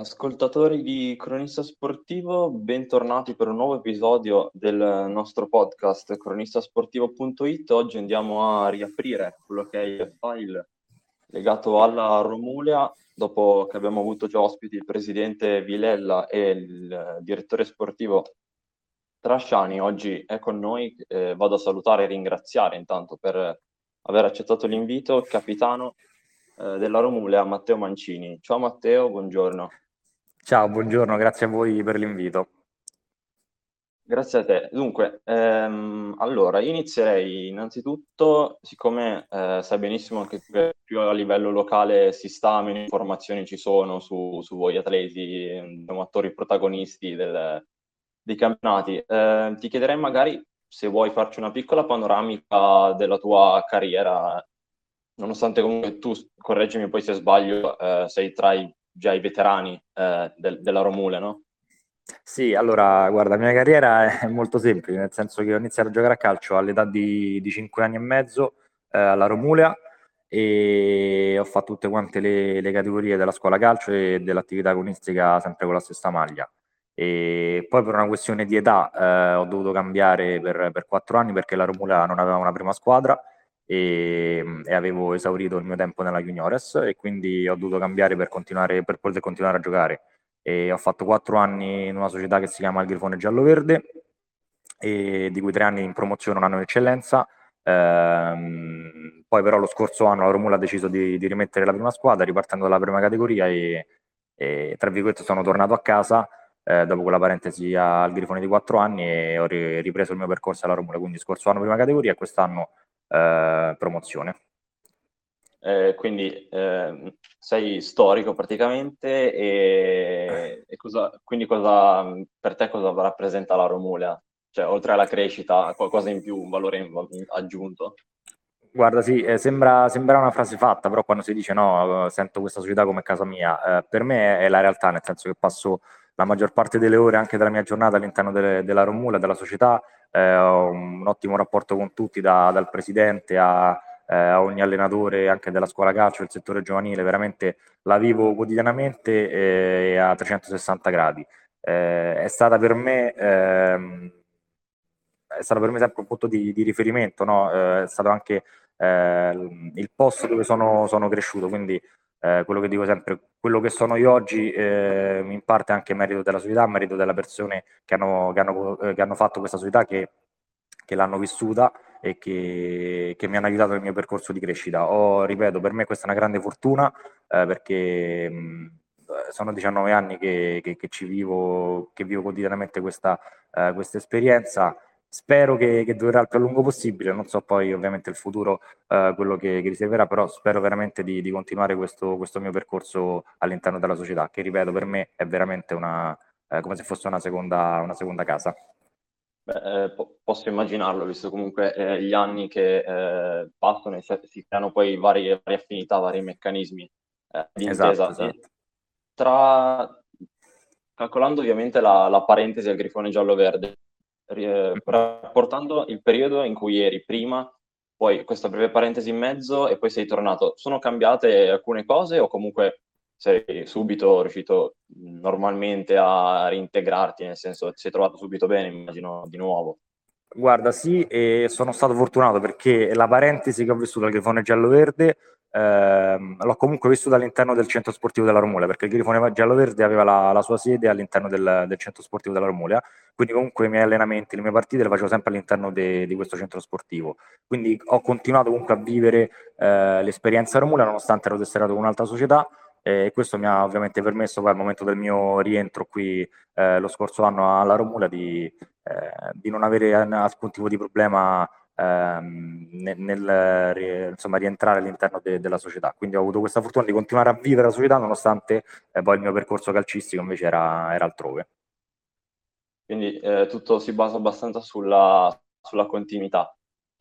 Ascoltatori di Cronista Sportivo, bentornati per un nuovo episodio del nostro podcast cronistasportivo.it. Oggi andiamo a riaprire quello che è il file legato alla Romulia, dopo che abbiamo avuto già ospiti il presidente Vilella e il direttore sportivo Trasciani. Oggi è con noi, eh, vado a salutare e ringraziare intanto per aver accettato l'invito capitano eh, della Romulea, Matteo Mancini. Ciao Matteo, buongiorno. Ciao, buongiorno, grazie a voi per l'invito. Grazie a te. Dunque, ehm, allora, inizierei innanzitutto, siccome eh, sai benissimo che più a livello locale si sta, meno informazioni ci sono su, su voi atleti, diciamo, attori protagonisti del, dei campionati, eh, ti chiederei magari se vuoi farci una piccola panoramica della tua carriera, nonostante comunque tu, correggimi poi se sbaglio, eh, sei tra i, già i veterani eh, del, della Romule, no? Sì, allora, guarda, la mia carriera è molto semplice, nel senso che ho iniziato a giocare a calcio all'età di, di 5 anni e mezzo eh, alla Romulea e ho fatto tutte quante le, le, categorie della scuola calcio e dell'attività agonistica sempre con la stessa maglia. E poi per una questione di età eh, ho dovuto cambiare per, per 4 anni perché la Romulea non aveva una prima squadra e, e, avevo esaurito il mio tempo nella Juniores e quindi ho dovuto cambiare per, per poter continuare a giocare. E ho fatto quattro anni in una società che si chiama il Grifone Giallo-Verde, e di cui tre anni in promozione, un anno in eccellenza. Ehm, poi però lo scorso anno la Romula ha deciso di, di, rimettere la prima squadra, ripartendo dalla prima categoria e, e tra virgolette sono tornato a casa eh, dopo quella parentesi al Grifone di quattro anni e ho ripreso il mio percorso alla Romula, quindi scorso anno prima categoria e quest'anno eh, promozione. Eh, quindi eh, sei storico praticamente e, e cosa, quindi cosa, per te cosa rappresenta la Romulea? Cioè, oltre alla crescita, qualcosa in più, un valore aggiunto? Guarda, sì, eh, sembra, sembra, una frase fatta, però quando si dice no, sento questa società come casa mia, eh, per me è, la realtà, nel senso che passo la maggior parte delle ore anche della mia giornata all'interno delle, della Romula, della società, eh, ho un ottimo rapporto con tutti, da, dal presidente a, eh, a, ogni allenatore anche della scuola calcio, del settore giovanile, veramente la vivo quotidianamente eh, a 360 gradi. Eh, è stata per me ehm, è stato per me sempre un punto di, di riferimento, no? Eh, è stato anche eh, il posto dove sono, sono cresciuto, quindi eh, quello che dico sempre, quello che sono io oggi eh, in parte anche merito della società, merito delle persone che hanno, che hanno, eh, che hanno fatto questa società, che, che l'hanno vissuta e che, che, mi hanno aiutato nel mio percorso di crescita. Ho, ripeto, per me questa è una grande fortuna eh, perché mh, sono 19 anni che, che, ci vivo, che vivo quotidianamente questa, eh, questa esperienza Spero che, che, durerà il più a lungo possibile, non so poi ovviamente il futuro uh, quello che, che, riserverà, però spero veramente di, di continuare questo, questo, mio percorso all'interno della società, che ripeto per me è veramente una, eh, come se fosse una seconda, una seconda casa. Beh, eh, po- posso immaginarlo, visto comunque eh, gli anni che eh, passano e si creano poi varie, varie affinità, vari meccanismi eh, di esatto, intesa. Esatto. Tra, calcolando ovviamente la, la parentesi al grifone giallo-verde, rapportando il periodo in cui eri prima, poi questa breve parentesi in mezzo e poi sei tornato, sono cambiate alcune cose o comunque sei subito riuscito normalmente a reintegrarti, nel senso ti sei trovato subito bene, immagino, di nuovo? Guarda, sì, e sono stato fortunato perché la parentesi che ho vissuto al Grifone Giallo-Verde ehm, l'ho comunque vissuta all'interno del centro sportivo della Romulea perché il Grifone Giallo-Verde aveva la, la, sua sede all'interno del, del, centro sportivo della Romulea, quindi comunque i miei allenamenti, le mie partite le facevo sempre all'interno de, di questo centro sportivo. Quindi ho continuato comunque a vivere eh, l'esperienza Romulea nonostante ero tesserato con un'altra società e questo mi ha ovviamente permesso poi al momento del mio rientro qui eh, lo scorso anno alla Romula di, eh, di non avere alcun tipo di problema ehm, nel, nel insomma, rientrare all'interno de, della società. Quindi ho avuto questa fortuna di continuare a vivere la società nonostante eh, poi il mio percorso calcistico invece era, era altrove. Quindi eh, tutto si basa abbastanza sulla, sulla continuità.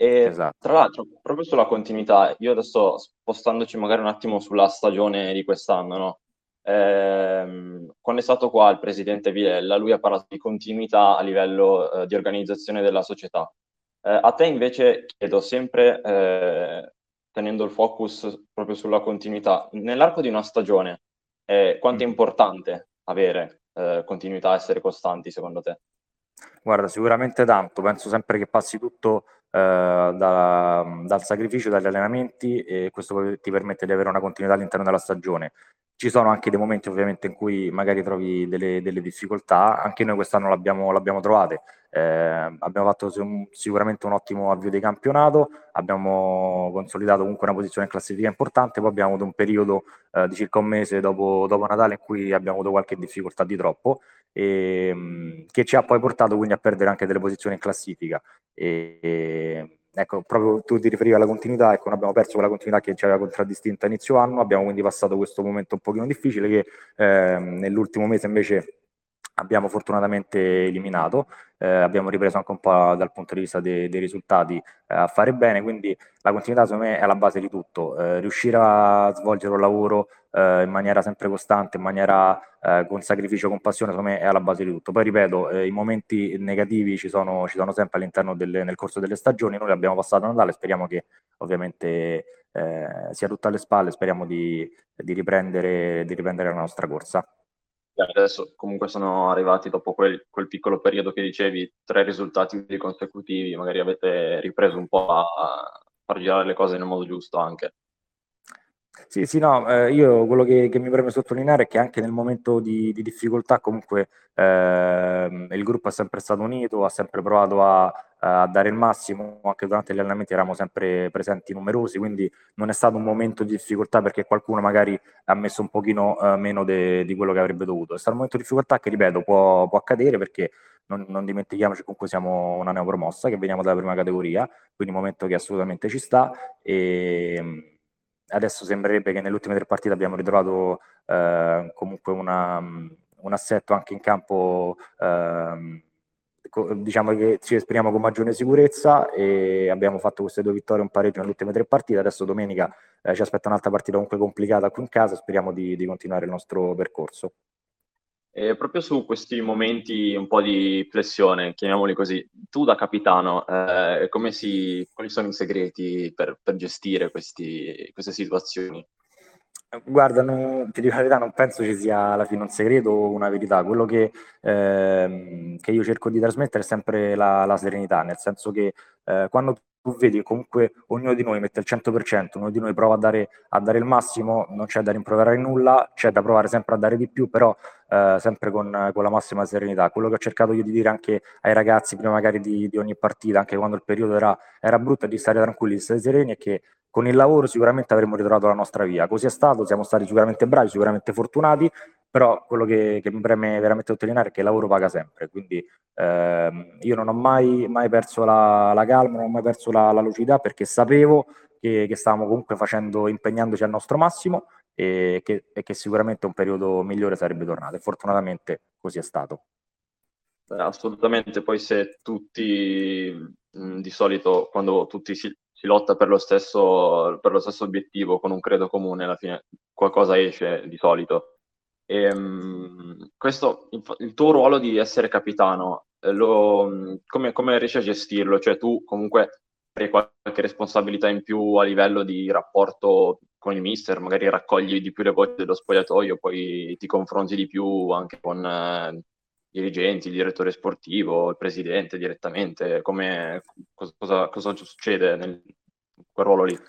E esatto. tra l'altro, proprio sulla continuità, io adesso spostandoci magari un attimo sulla stagione di quest'anno, no? Ehm, quando è stato qua il presidente Vilella, lui ha parlato di continuità a livello eh, di organizzazione della società. Eh, a te invece chiedo sempre, eh, tenendo il focus proprio sulla continuità, nell'arco di una stagione, eh, quanto è mm. importante avere eh, continuità, essere costanti secondo te? Guarda, sicuramente tanto, penso sempre che passi tutto da, dal sacrificio, dagli allenamenti e questo ti permette di avere una continuità all'interno della stagione. Ci sono anche dei momenti ovviamente in cui magari trovi delle, delle difficoltà, anche noi quest'anno l'abbiamo, l'abbiamo trovate, eh, abbiamo fatto sicuramente un ottimo avvio di campionato, abbiamo consolidato comunque una posizione in classifica importante, poi abbiamo avuto un periodo eh, di circa un mese dopo, dopo, Natale in cui abbiamo avuto qualche difficoltà di troppo, e, ehm, che ci ha poi portato quindi a perdere anche delle posizioni in classifica. E, e, ecco, proprio tu ti riferivi alla continuità, ecco, non abbiamo perso quella continuità che ci aveva contraddistinto a inizio anno, abbiamo quindi passato questo momento un pochino difficile che eh, nell'ultimo mese invece abbiamo fortunatamente eliminato, eh, abbiamo ripreso anche un po' dal punto di vista dei, dei risultati eh, a fare bene, quindi la continuità secondo me è la base di tutto, eh, riuscire a svolgere un lavoro eh, in maniera sempre costante, in maniera eh, con sacrificio, con passione, secondo me è alla base di tutto. Poi ripeto, eh, i momenti negativi ci sono, ci sono sempre all'interno delle, nel corso delle stagioni, noi abbiamo passato Natale, speriamo che ovviamente sia tutto alle spalle, speriamo di, di, riprendere, di riprendere la nostra corsa adesso comunque sono arrivati dopo quel, quel, piccolo periodo che dicevi, tre risultati consecutivi, magari avete ripreso un po' a far girare le cose nel modo giusto anche. Sì, sì, no, eh, io quello che, che, mi preme sottolineare è che anche nel momento di, di difficoltà comunque eh, il gruppo è sempre stato unito, ha sempre provato a, a, dare il massimo, anche durante gli allenamenti eravamo sempre presenti numerosi, quindi non è stato un momento di difficoltà perché qualcuno magari ha messo un pochino eh, meno de, di quello che avrebbe dovuto. È stato un momento di difficoltà che, ripeto, può, può accadere perché non, non, dimentichiamoci comunque siamo una neopromossa che veniamo dalla prima categoria, quindi un momento che assolutamente ci sta e adesso sembrerebbe che nelle ultime tre partite abbiamo ritrovato eh, comunque una, un assetto anche in campo eh, diciamo che ci esprimiamo con maggiore sicurezza e abbiamo fatto queste due vittorie un pareggio nelle ultime tre partite. Adesso domenica eh, ci aspetta un'altra partita comunque complicata qui in casa. Speriamo di, di continuare il nostro percorso e proprio su questi momenti un po' di flessione, chiamiamoli così, tu da capitano, eh, si, quali sono i segreti per, per gestire questi, queste situazioni? Guarda, non, ti dico la verità, non penso ci sia alla fine un segreto o una verità. Quello che, ehm, che, io cerco di trasmettere è sempre la, la serenità, nel senso che eh, quando tu vedi comunque ognuno di noi mette il 100%, ognuno di noi prova a dare, a dare il massimo, non c'è da rimproverare nulla, c'è da provare sempre a dare di più, però eh, sempre con, con, la massima serenità. Quello che ho cercato io di dire anche ai ragazzi prima magari di, di ogni partita, anche quando il periodo era, era brutto, è di stare tranquilli, di stare sereni e che con il lavoro sicuramente avremmo ritrovato la nostra via. Così è stato, siamo stati sicuramente bravi, sicuramente fortunati, però quello che, che mi preme veramente sottolineare è che il lavoro paga sempre, quindi ehm, io non ho mai, mai perso la, la, calma, non ho mai perso la, la lucidità perché sapevo che, che, stavamo comunque facendo, impegnandoci al nostro massimo e che, e che sicuramente un periodo migliore sarebbe tornato e fortunatamente così è stato. Assolutamente, poi se tutti di solito quando tutti si, si lotta per lo, stesso, per lo stesso obiettivo con un credo comune, alla fine qualcosa esce di solito. E, um, questo, il, il, tuo ruolo di essere capitano, eh, lo, come, come, riesci a gestirlo? Cioè tu comunque hai qualche responsabilità in più a livello di rapporto con il mister, magari raccogli di più le voci dello spogliatoio, poi ti confronti di più anche con eh, dirigenti, il direttore sportivo, il presidente direttamente, come, cosa, cosa succede nel quel ruolo lì?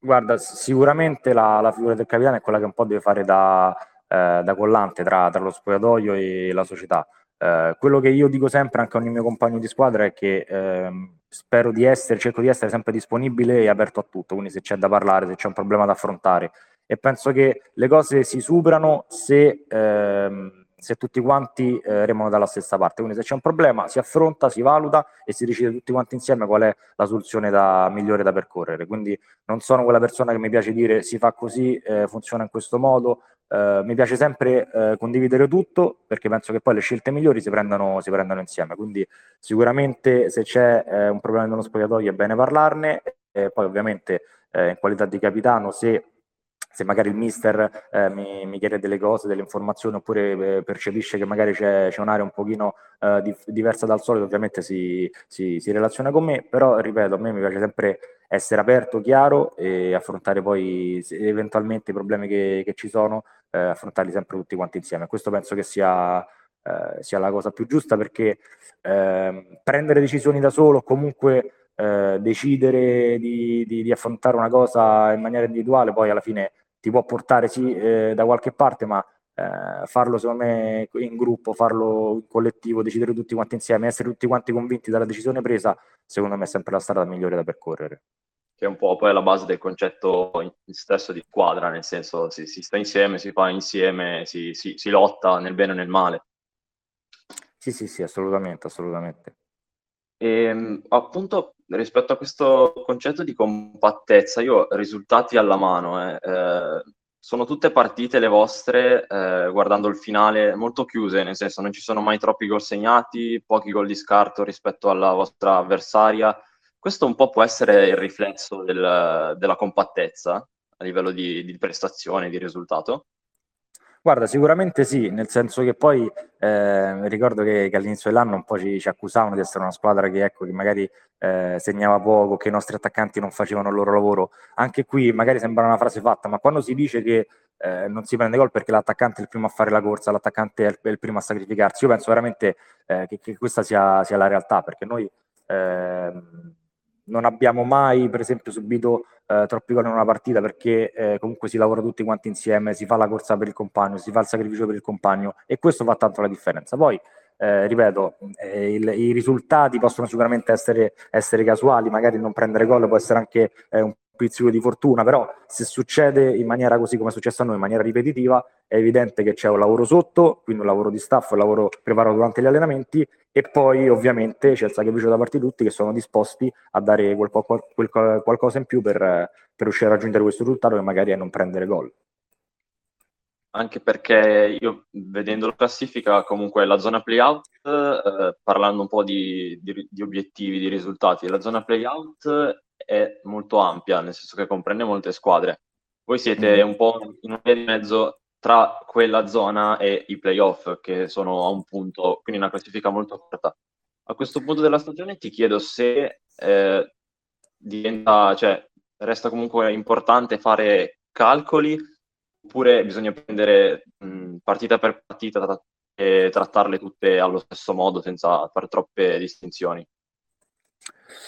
Guarda, sicuramente la, la figura del capitano è quella che un po' deve fare da eh, da collante tra, tra, lo spogliatoio e la società. Eh, quello che io dico sempre anche a ogni mio compagno di squadra è che ehm, spero di essere, cerco di essere sempre disponibile e aperto a tutto, quindi se c'è da parlare, se c'è un problema da affrontare. E penso che le cose si superano se ehm, se tutti quanti eh, remano dalla stessa parte. Quindi se c'è un problema si affronta, si valuta e si decide tutti quanti insieme qual è la soluzione da, migliore da percorrere. Quindi non sono quella persona che mi piace dire si fa così, eh, funziona in questo modo. Eh, mi piace sempre eh, condividere tutto perché penso che poi le scelte migliori si prendano, si prendano insieme. Quindi sicuramente se c'è eh, un problema nello spogliatoio è bene parlarne. E poi ovviamente eh, in qualità di capitano se se magari il mister eh, mi, mi, chiede delle cose, delle informazioni oppure eh, percepisce che magari c'è, c'è, un'area un pochino eh, di, diversa dal solito, ovviamente si, si, si, relaziona con me, però ripeto, a me mi piace sempre essere aperto, chiaro e affrontare poi eventualmente i problemi che, che ci sono, eh, affrontarli sempre tutti quanti insieme. Questo penso che sia, eh, sia la cosa più giusta perché eh, prendere decisioni da solo, comunque eh, decidere di, di, di, affrontare una cosa in maniera individuale, poi alla fine ti può portare sì eh, da qualche parte, ma eh, farlo secondo me in gruppo, farlo in collettivo, decidere tutti quanti insieme, essere tutti quanti convinti dalla decisione presa, secondo me è sempre la strada migliore da percorrere. Che è un po' poi la base del concetto stesso di squadra, nel senso si, si sta insieme, si fa insieme, si, si, si lotta nel bene e nel male. Sì, sì, sì, assolutamente, assolutamente. E, ehm, appunto rispetto a questo concetto di compattezza, io risultati alla mano, eh, eh, sono tutte partite le vostre, eh, guardando il finale, molto chiuse, nel senso non ci sono mai troppi gol segnati, pochi gol di scarto rispetto alla vostra avversaria. Questo un po' può essere il riflesso del, della compattezza a livello di, di prestazione, di risultato? Guarda, sicuramente sì, nel senso che poi eh, ricordo che, che, all'inizio dell'anno un po' ci, ci, accusavano di essere una squadra che, ecco, che magari eh, segnava poco, che i nostri attaccanti non facevano il loro lavoro. Anche qui magari sembra una frase fatta, ma quando si dice che eh, non si prende gol perché l'attaccante è il primo a fare la corsa, l'attaccante è il, è il primo a sacrificarsi, io penso veramente eh, che, che, questa sia, sia, la realtà, perché noi ehm, non abbiamo mai, per esempio, subito eh, troppi gol in una partita perché eh, comunque si lavora tutti quanti insieme, si fa la corsa per il compagno, si fa il sacrificio per il compagno e questo fa tanto la differenza. Poi, eh, ripeto, eh, il, i risultati possono sicuramente essere, essere, casuali, magari non prendere gol può essere anche eh, un pizzico di fortuna, però se succede in maniera così come è successo a noi, in maniera ripetitiva, è evidente che c'è un lavoro sotto, quindi un lavoro di staff, un lavoro preparato durante gli allenamenti e poi ovviamente c'è il sacrificio da parte di tutti che sono disposti a dare quel, quel, quel qualcosa in più per, per riuscire a raggiungere questo risultato che magari è non prendere gol. Anche perché io vedendo la classifica comunque la zona playout, eh, parlando un po' di, di, di, obiettivi, di risultati, la zona playout è molto ampia, nel senso che comprende molte squadre. Voi siete mm. un po' in un via di mezzo tra quella zona e i playoff, che sono a un punto, quindi una classifica molto corta. A questo punto della stagione ti chiedo se eh, diventa, cioè, resta comunque importante fare calcoli oppure bisogna prendere mh, partita per partita e trattarle tutte allo stesso modo senza fare troppe distinzioni.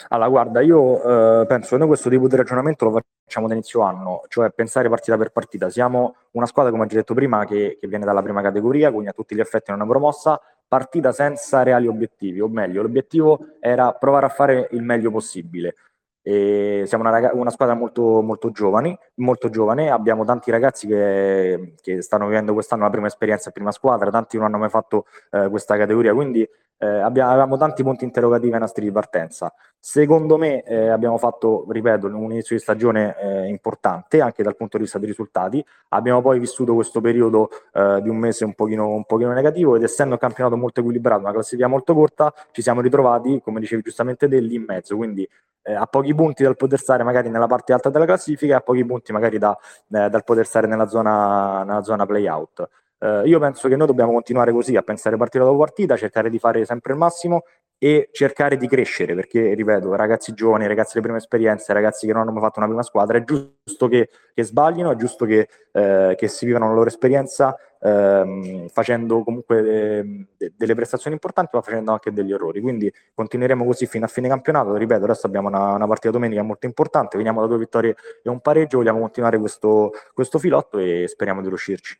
Allora, guarda, io eh, penso che noi questo tipo di ragionamento lo facciamo da inizio anno, cioè pensare partita per partita. Siamo una squadra, come ho già detto prima, che, che viene dalla prima categoria, quindi a tutti gli effetti non è promossa, partita senza reali obiettivi, o meglio, l'obiettivo era provare a fare il meglio possibile. E siamo una, una, squadra molto, molto, giovani, molto giovane, abbiamo tanti ragazzi che, che, stanno vivendo quest'anno la prima esperienza in prima squadra, tanti non hanno mai fatto eh, questa categoria, quindi eh, abbiamo, avevamo tanti punti interrogativi ai nostri di partenza. Secondo me eh, abbiamo fatto, ripeto, un inizio di stagione eh, importante anche dal punto di vista dei risultati. Abbiamo poi vissuto questo periodo eh, di un mese un pochino, un pochino, negativo ed essendo un campionato molto equilibrato, una classifica molto corta, ci siamo ritrovati, come dicevi giustamente te, lì in mezzo. Quindi eh, a pochi punti dal poter stare magari nella parte alta della classifica e a pochi punti magari da, eh, dal poter stare nella zona, nella zona play-out. Eh, io penso che noi dobbiamo continuare così, a pensare partita dopo partita, cercare di fare sempre il massimo e cercare di crescere, perché, ripeto, ragazzi giovani, ragazzi di prime esperienze, ragazzi che non hanno mai fatto una prima squadra, è giusto che, che sbaglino, è giusto che, eh, che, si vivano la loro esperienza ehm, facendo comunque de, de, delle prestazioni importanti, ma facendo anche degli errori. Quindi continueremo così fino a fine campionato. Ripeto, adesso abbiamo una, una partita domenica molto importante, veniamo da due vittorie e un pareggio, vogliamo continuare questo, questo filotto e speriamo di riuscirci.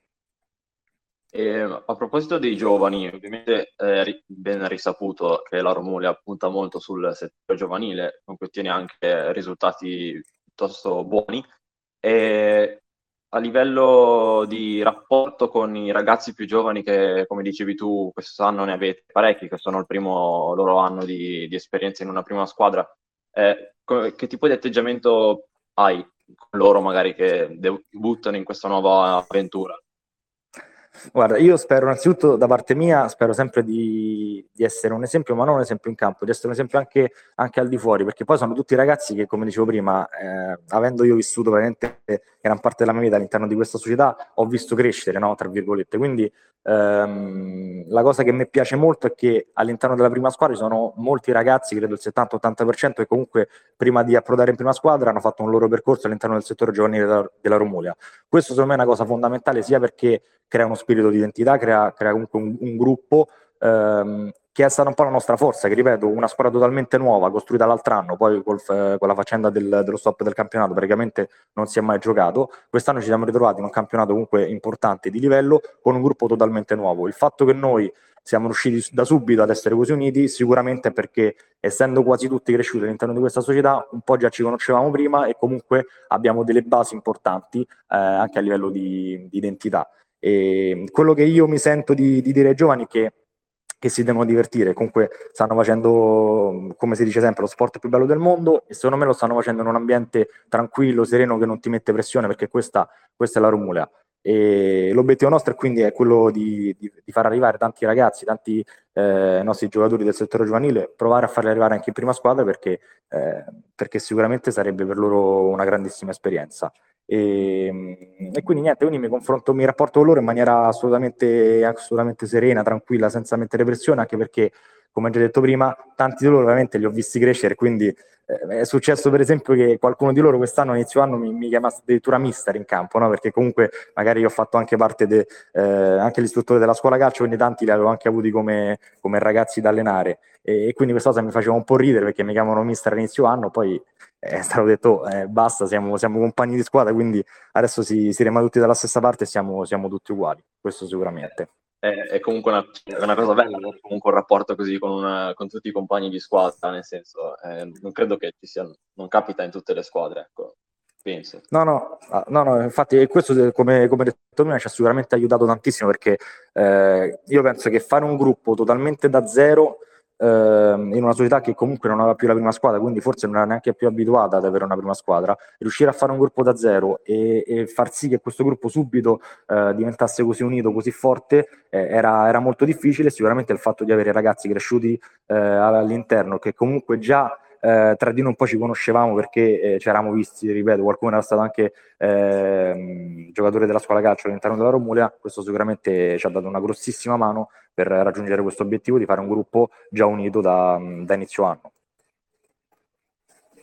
E, a proposito dei giovani, ovviamente è ben risaputo che la Romulea punta molto sul settore giovanile, con cui ottiene anche risultati piuttosto buoni. E a livello di rapporto con i ragazzi più giovani, che come dicevi tu, quest'anno ne avete parecchi, che sono il primo loro anno di, di esperienza in una prima squadra, eh, che tipo di atteggiamento hai con loro magari che debuttano in questa nuova avventura? Guarda, io spero innanzitutto da parte mia, spero sempre di, di, essere un esempio, ma non un esempio in campo, di essere un esempio anche, anche al di fuori, perché poi sono tutti ragazzi che, come dicevo prima, eh, avendo io vissuto veramente gran parte della mia vita all'interno di questa società, ho visto crescere, no, tra virgolette, quindi ehm, la cosa che mi piace molto è che all'interno della prima squadra ci sono molti ragazzi, credo il 70-80%, che comunque prima di approdare in prima squadra hanno fatto un loro percorso all'interno del settore giovanile della, della Romulia. Questo secondo me è una cosa fondamentale sia perché crea uno spirito di identità, crea, crea comunque un, un gruppo ehm, che è stata un po' la nostra forza, che ripeto, una squadra totalmente nuova, costruita l'altro anno, poi col, con la faccenda del, dello stop del campionato praticamente non si è mai giocato, quest'anno ci siamo ritrovati in un campionato comunque importante di livello con un gruppo totalmente nuovo. Il fatto che noi siamo riusciti da subito ad essere così uniti sicuramente perché essendo quasi tutti cresciuti all'interno di questa società un po' già ci conoscevamo prima e comunque abbiamo delle basi importanti eh, anche a livello di, di identità. E quello che io mi sento di, di dire ai giovani è che che si devono divertire, comunque stanno facendo, come si dice sempre, lo sport più bello del mondo e secondo me lo stanno facendo in un ambiente tranquillo, sereno, che non ti mette pressione perché questa, questa è la Romulea. E l'obiettivo nostro quindi è quello di, di, di far arrivare tanti ragazzi, tanti eh, nostri giocatori del settore giovanile, provare a farli arrivare anche in prima squadra perché, eh, perché sicuramente sarebbe per loro una grandissima esperienza. E, ehm, e, quindi niente, quindi mi confronto, mi rapporto con loro in maniera assolutamente, assolutamente serena, tranquilla, senza mettere pressione, anche perché, come già detto prima, tanti di loro ovviamente li ho visti crescere, quindi eh, è successo per esempio che qualcuno di loro quest'anno, inizio anno, mi, mi chiamasse addirittura mister in campo, no? perché comunque magari ho fatto anche parte de, eh, della scuola calcio, quindi tanti li avevo anche avuti come, come ragazzi da allenare e, e, quindi questa cosa mi faceva un po' ridere perché mi chiamano mister all'inizio anno, poi è stato detto eh, basta, siamo, siamo, compagni di squadra, quindi adesso si, si rimane tutti dalla stessa parte e siamo, siamo tutti uguali, questo sicuramente. È, è comunque una, una, cosa bella, comunque un rapporto così con, una, con, tutti i compagni di squadra, nel senso, eh, non credo che ci sia, non capita in tutte le squadre, ecco. Penso. No, no, ah, no, no, infatti questo come, come detto prima ci ha sicuramente aiutato tantissimo perché eh, io penso che fare un gruppo totalmente da zero in una società che comunque non aveva più la prima squadra, quindi forse non era neanche più abituata ad avere una prima squadra, riuscire a fare un gruppo da zero e, e far sì che questo gruppo subito eh, diventasse così unito, così forte, eh, era, era, molto difficile. Sicuramente il fatto di avere ragazzi cresciuti eh, all'interno che comunque già eh, tra di noi un po' ci conoscevamo perché eh, ci eravamo visti, ripeto, qualcuno era stato anche eh, giocatore della scuola calcio all'interno della Romulia, questo sicuramente ci ha dato una grossissima mano per raggiungere questo obiettivo di fare un gruppo già unito da, da inizio anno.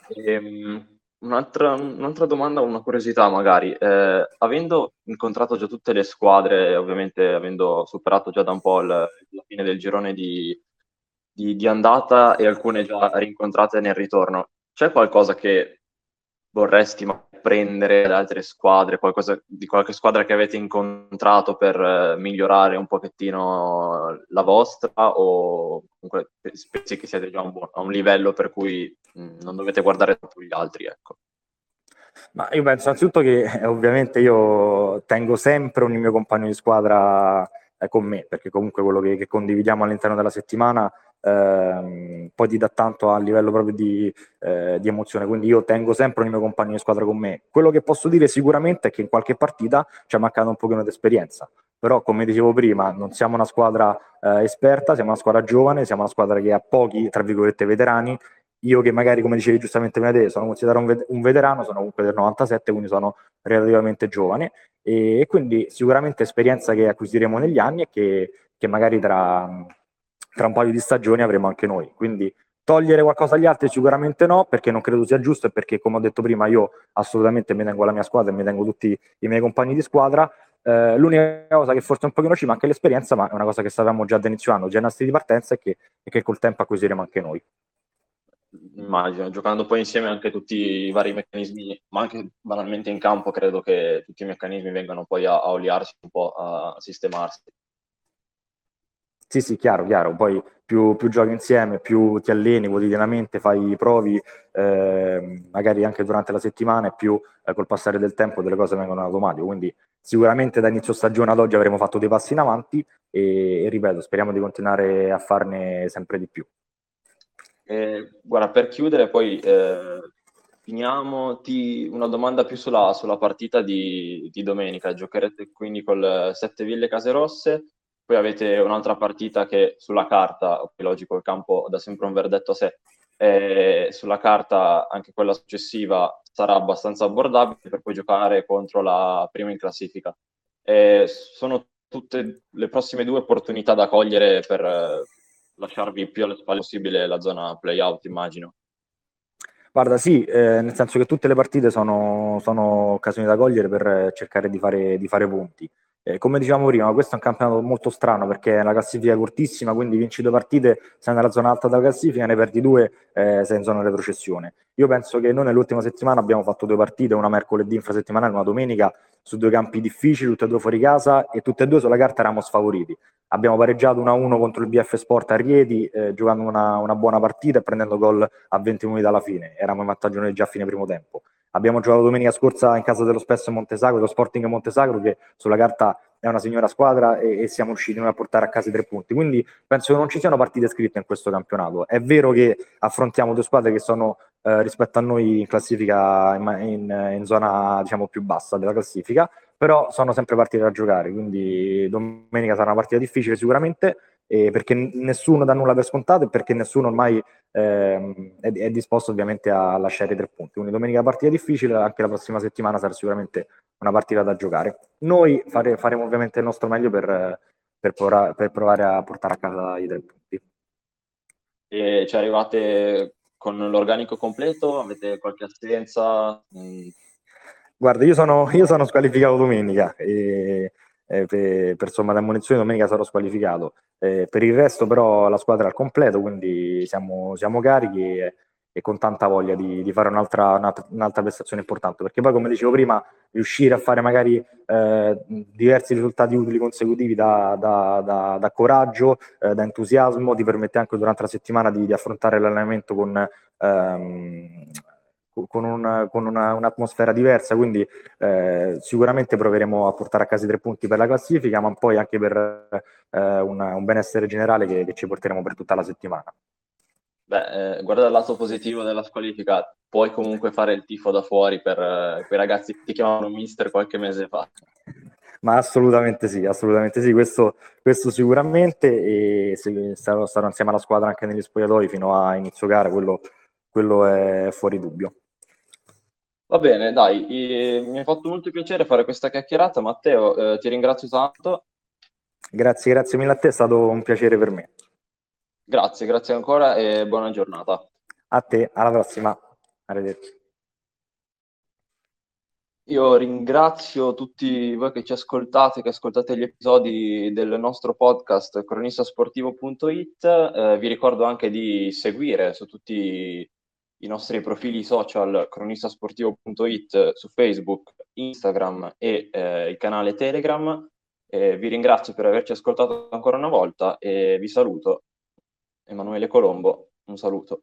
Ehm, un'altra, un'altra, domanda, una curiosità magari, eh, avendo incontrato già tutte le squadre, ovviamente avendo superato già da un po' la, la fine del girone di, di, di andata e alcune già rincontrate nel ritorno, c'è qualcosa che vorresti prendere da altre squadre, qualcosa di qualche squadra che avete incontrato per eh, migliorare un pochettino la vostra? O comunque pensi che siete già un buon, a un livello per cui mm, non dovete guardare troppo gli altri, ecco. Ma io penso innanzitutto che eh, ovviamente io tengo sempre un mio compagno di squadra eh, con me, perché comunque quello che, che condividiamo all'interno della settimana ehm, poi ti dà tanto a livello proprio di, eh, di, emozione. Quindi io tengo sempre il mio compagno di squadra con me. Quello che posso dire sicuramente è che in qualche partita ci è mancata un pochino di esperienza. Però, come dicevo prima, non siamo una squadra eh, esperta, siamo una squadra giovane, siamo una squadra che ha pochi, tra virgolette, veterani. Io che magari, come dicevi giustamente prima te, sono considerato un, un veterano, sono comunque del 97, quindi sono relativamente giovane e, e quindi sicuramente esperienza che acquisiremo negli anni e che, che magari tra, tra un paio di stagioni avremo anche noi. Quindi togliere qualcosa agli altri sicuramente no, perché non credo sia giusto e perché, come ho detto prima, io assolutamente mi tengo alla mia squadra e mi tengo tutti i miei compagni di squadra. Eh, l'unica cosa che forse un pochino ci manca è l'esperienza, ma è una cosa che sapevamo già da inizio anno, già nastri di partenza e che, e che col tempo acquisiremo anche noi. Immagino, giocando poi insieme anche tutti i vari meccanismi, ma anche banalmente in campo, credo che tutti i meccanismi vengano poi a, a oliarsi un po', a sistemarsi. Sì, sì, chiaro, chiaro. Poi più, più giochi insieme, più ti alleni quotidianamente, fai provi, eh, magari anche durante la settimana, e più eh, col passare del tempo delle cose vengono automatiche. Quindi sicuramente da inizio stagione ad oggi avremo fatto dei passi in avanti e, e ripeto, speriamo di continuare a farne sempre di più. Eh, guarda, per chiudere poi eh, finiamo ti, una domanda più sulla, sulla partita di, di, domenica. Giocherete quindi col Sette Ville Case Rosse poi avete un'altra partita che sulla carta, ok, logico, il campo dà sempre un verdetto a sé, eh, sulla carta anche quella successiva sarà abbastanza abbordabile per poi giocare contro la prima in classifica. Eh, sono tutte le prossime due opportunità da cogliere per eh, lasciarvi più alle spalle possibile la zona play-out, immagino. Guarda, sì, eh, nel senso che tutte le partite sono, sono occasioni da cogliere per cercare di fare, di fare punti. Eh, come dicevamo prima, questo è un campionato molto strano perché la classifica è cortissima, quindi vinci due partite, sei nella zona alta della classifica, ne perdi due, eh, sei in zona retrocessione. Io penso che noi nell'ultima settimana abbiamo fatto due partite, una mercoledì infrasettimanale e una domenica, su due campi difficili, tutte e due fuori casa e tutte e due sulla carta eravamo sfavoriti. Abbiamo pareggiato 1-1 contro il BF Sport a Rieti, eh, giocando una, una, buona partita e prendendo gol a 20 minuti dalla fine. Eravamo in vantaggio noi già a fine primo tempo. Abbiamo giocato domenica scorsa in casa dello Spesso Montesagro, lo Sporting Montesagro, che sulla carta è una signora squadra e, e, siamo riusciti noi a portare a casa i tre punti. Quindi penso che non ci siano partite scritte in questo campionato. È vero che affrontiamo due squadre che sono eh, rispetto a noi in classifica in, in, in zona diciamo più bassa della classifica, però sono sempre partite da giocare, quindi domenica sarà una partita difficile sicuramente, eh, perché nessuno dà nulla per scontato e perché nessuno ormai eh, è, è, disposto ovviamente a lasciare i tre punti. Quindi domenica partita difficile, anche la prossima settimana sarà sicuramente una partita da giocare. Noi fare, faremo ovviamente il nostro meglio per, per, provare, per provare a portare a casa i tre punti. E ci arrivate con l'organico completo? Avete qualche assenza? Mm Guarda, io sono, io sono squalificato domenica e, e per, per somma di ammonizione domenica sarò squalificato. Eh, per il resto però la squadra è al completo, quindi siamo, siamo carichi e, e, con tanta voglia di, di fare un'altra, una, un'altra, prestazione importante, perché poi come dicevo prima, riuscire a fare magari eh, diversi risultati utili consecutivi da, da, da, da coraggio, eh, da entusiasmo, ti permette anche durante la settimana di, di affrontare l'allenamento con... Ehm, con, un, con una, un'atmosfera diversa, quindi eh, sicuramente proveremo a portare a casa i tre punti per la classifica, ma poi anche per eh, una, un benessere generale che, che, ci porteremo per tutta la settimana. Beh, eh, guarda il lato positivo della squalifica, puoi comunque fare il tifo da fuori per eh, quei ragazzi che ti chiamavano mister qualche mese fa. Ma assolutamente sì, assolutamente sì, questo, questo sicuramente e sarò, sarò, insieme alla squadra anche negli spogliatoi fino a inizio gara, quello, quello è fuori dubbio. Va bene, dai, mi ha fatto molto piacere fare questa chiacchierata. Matteo, eh, ti ringrazio tanto. Grazie, grazie mille a te, è stato un piacere per me. Grazie, grazie ancora e buona giornata. A te, alla prossima. Arrivederci. Io ringrazio tutti voi che ci ascoltate, che ascoltate gli episodi del nostro podcast cronistasportivo.it. Eh, vi ricordo anche di seguire su tutti i nostri profili social cronistasportivo.it su Facebook, Instagram e eh, il canale Telegram. Eh, vi ringrazio per averci ascoltato ancora una volta e vi saluto. Emanuele Colombo, un saluto.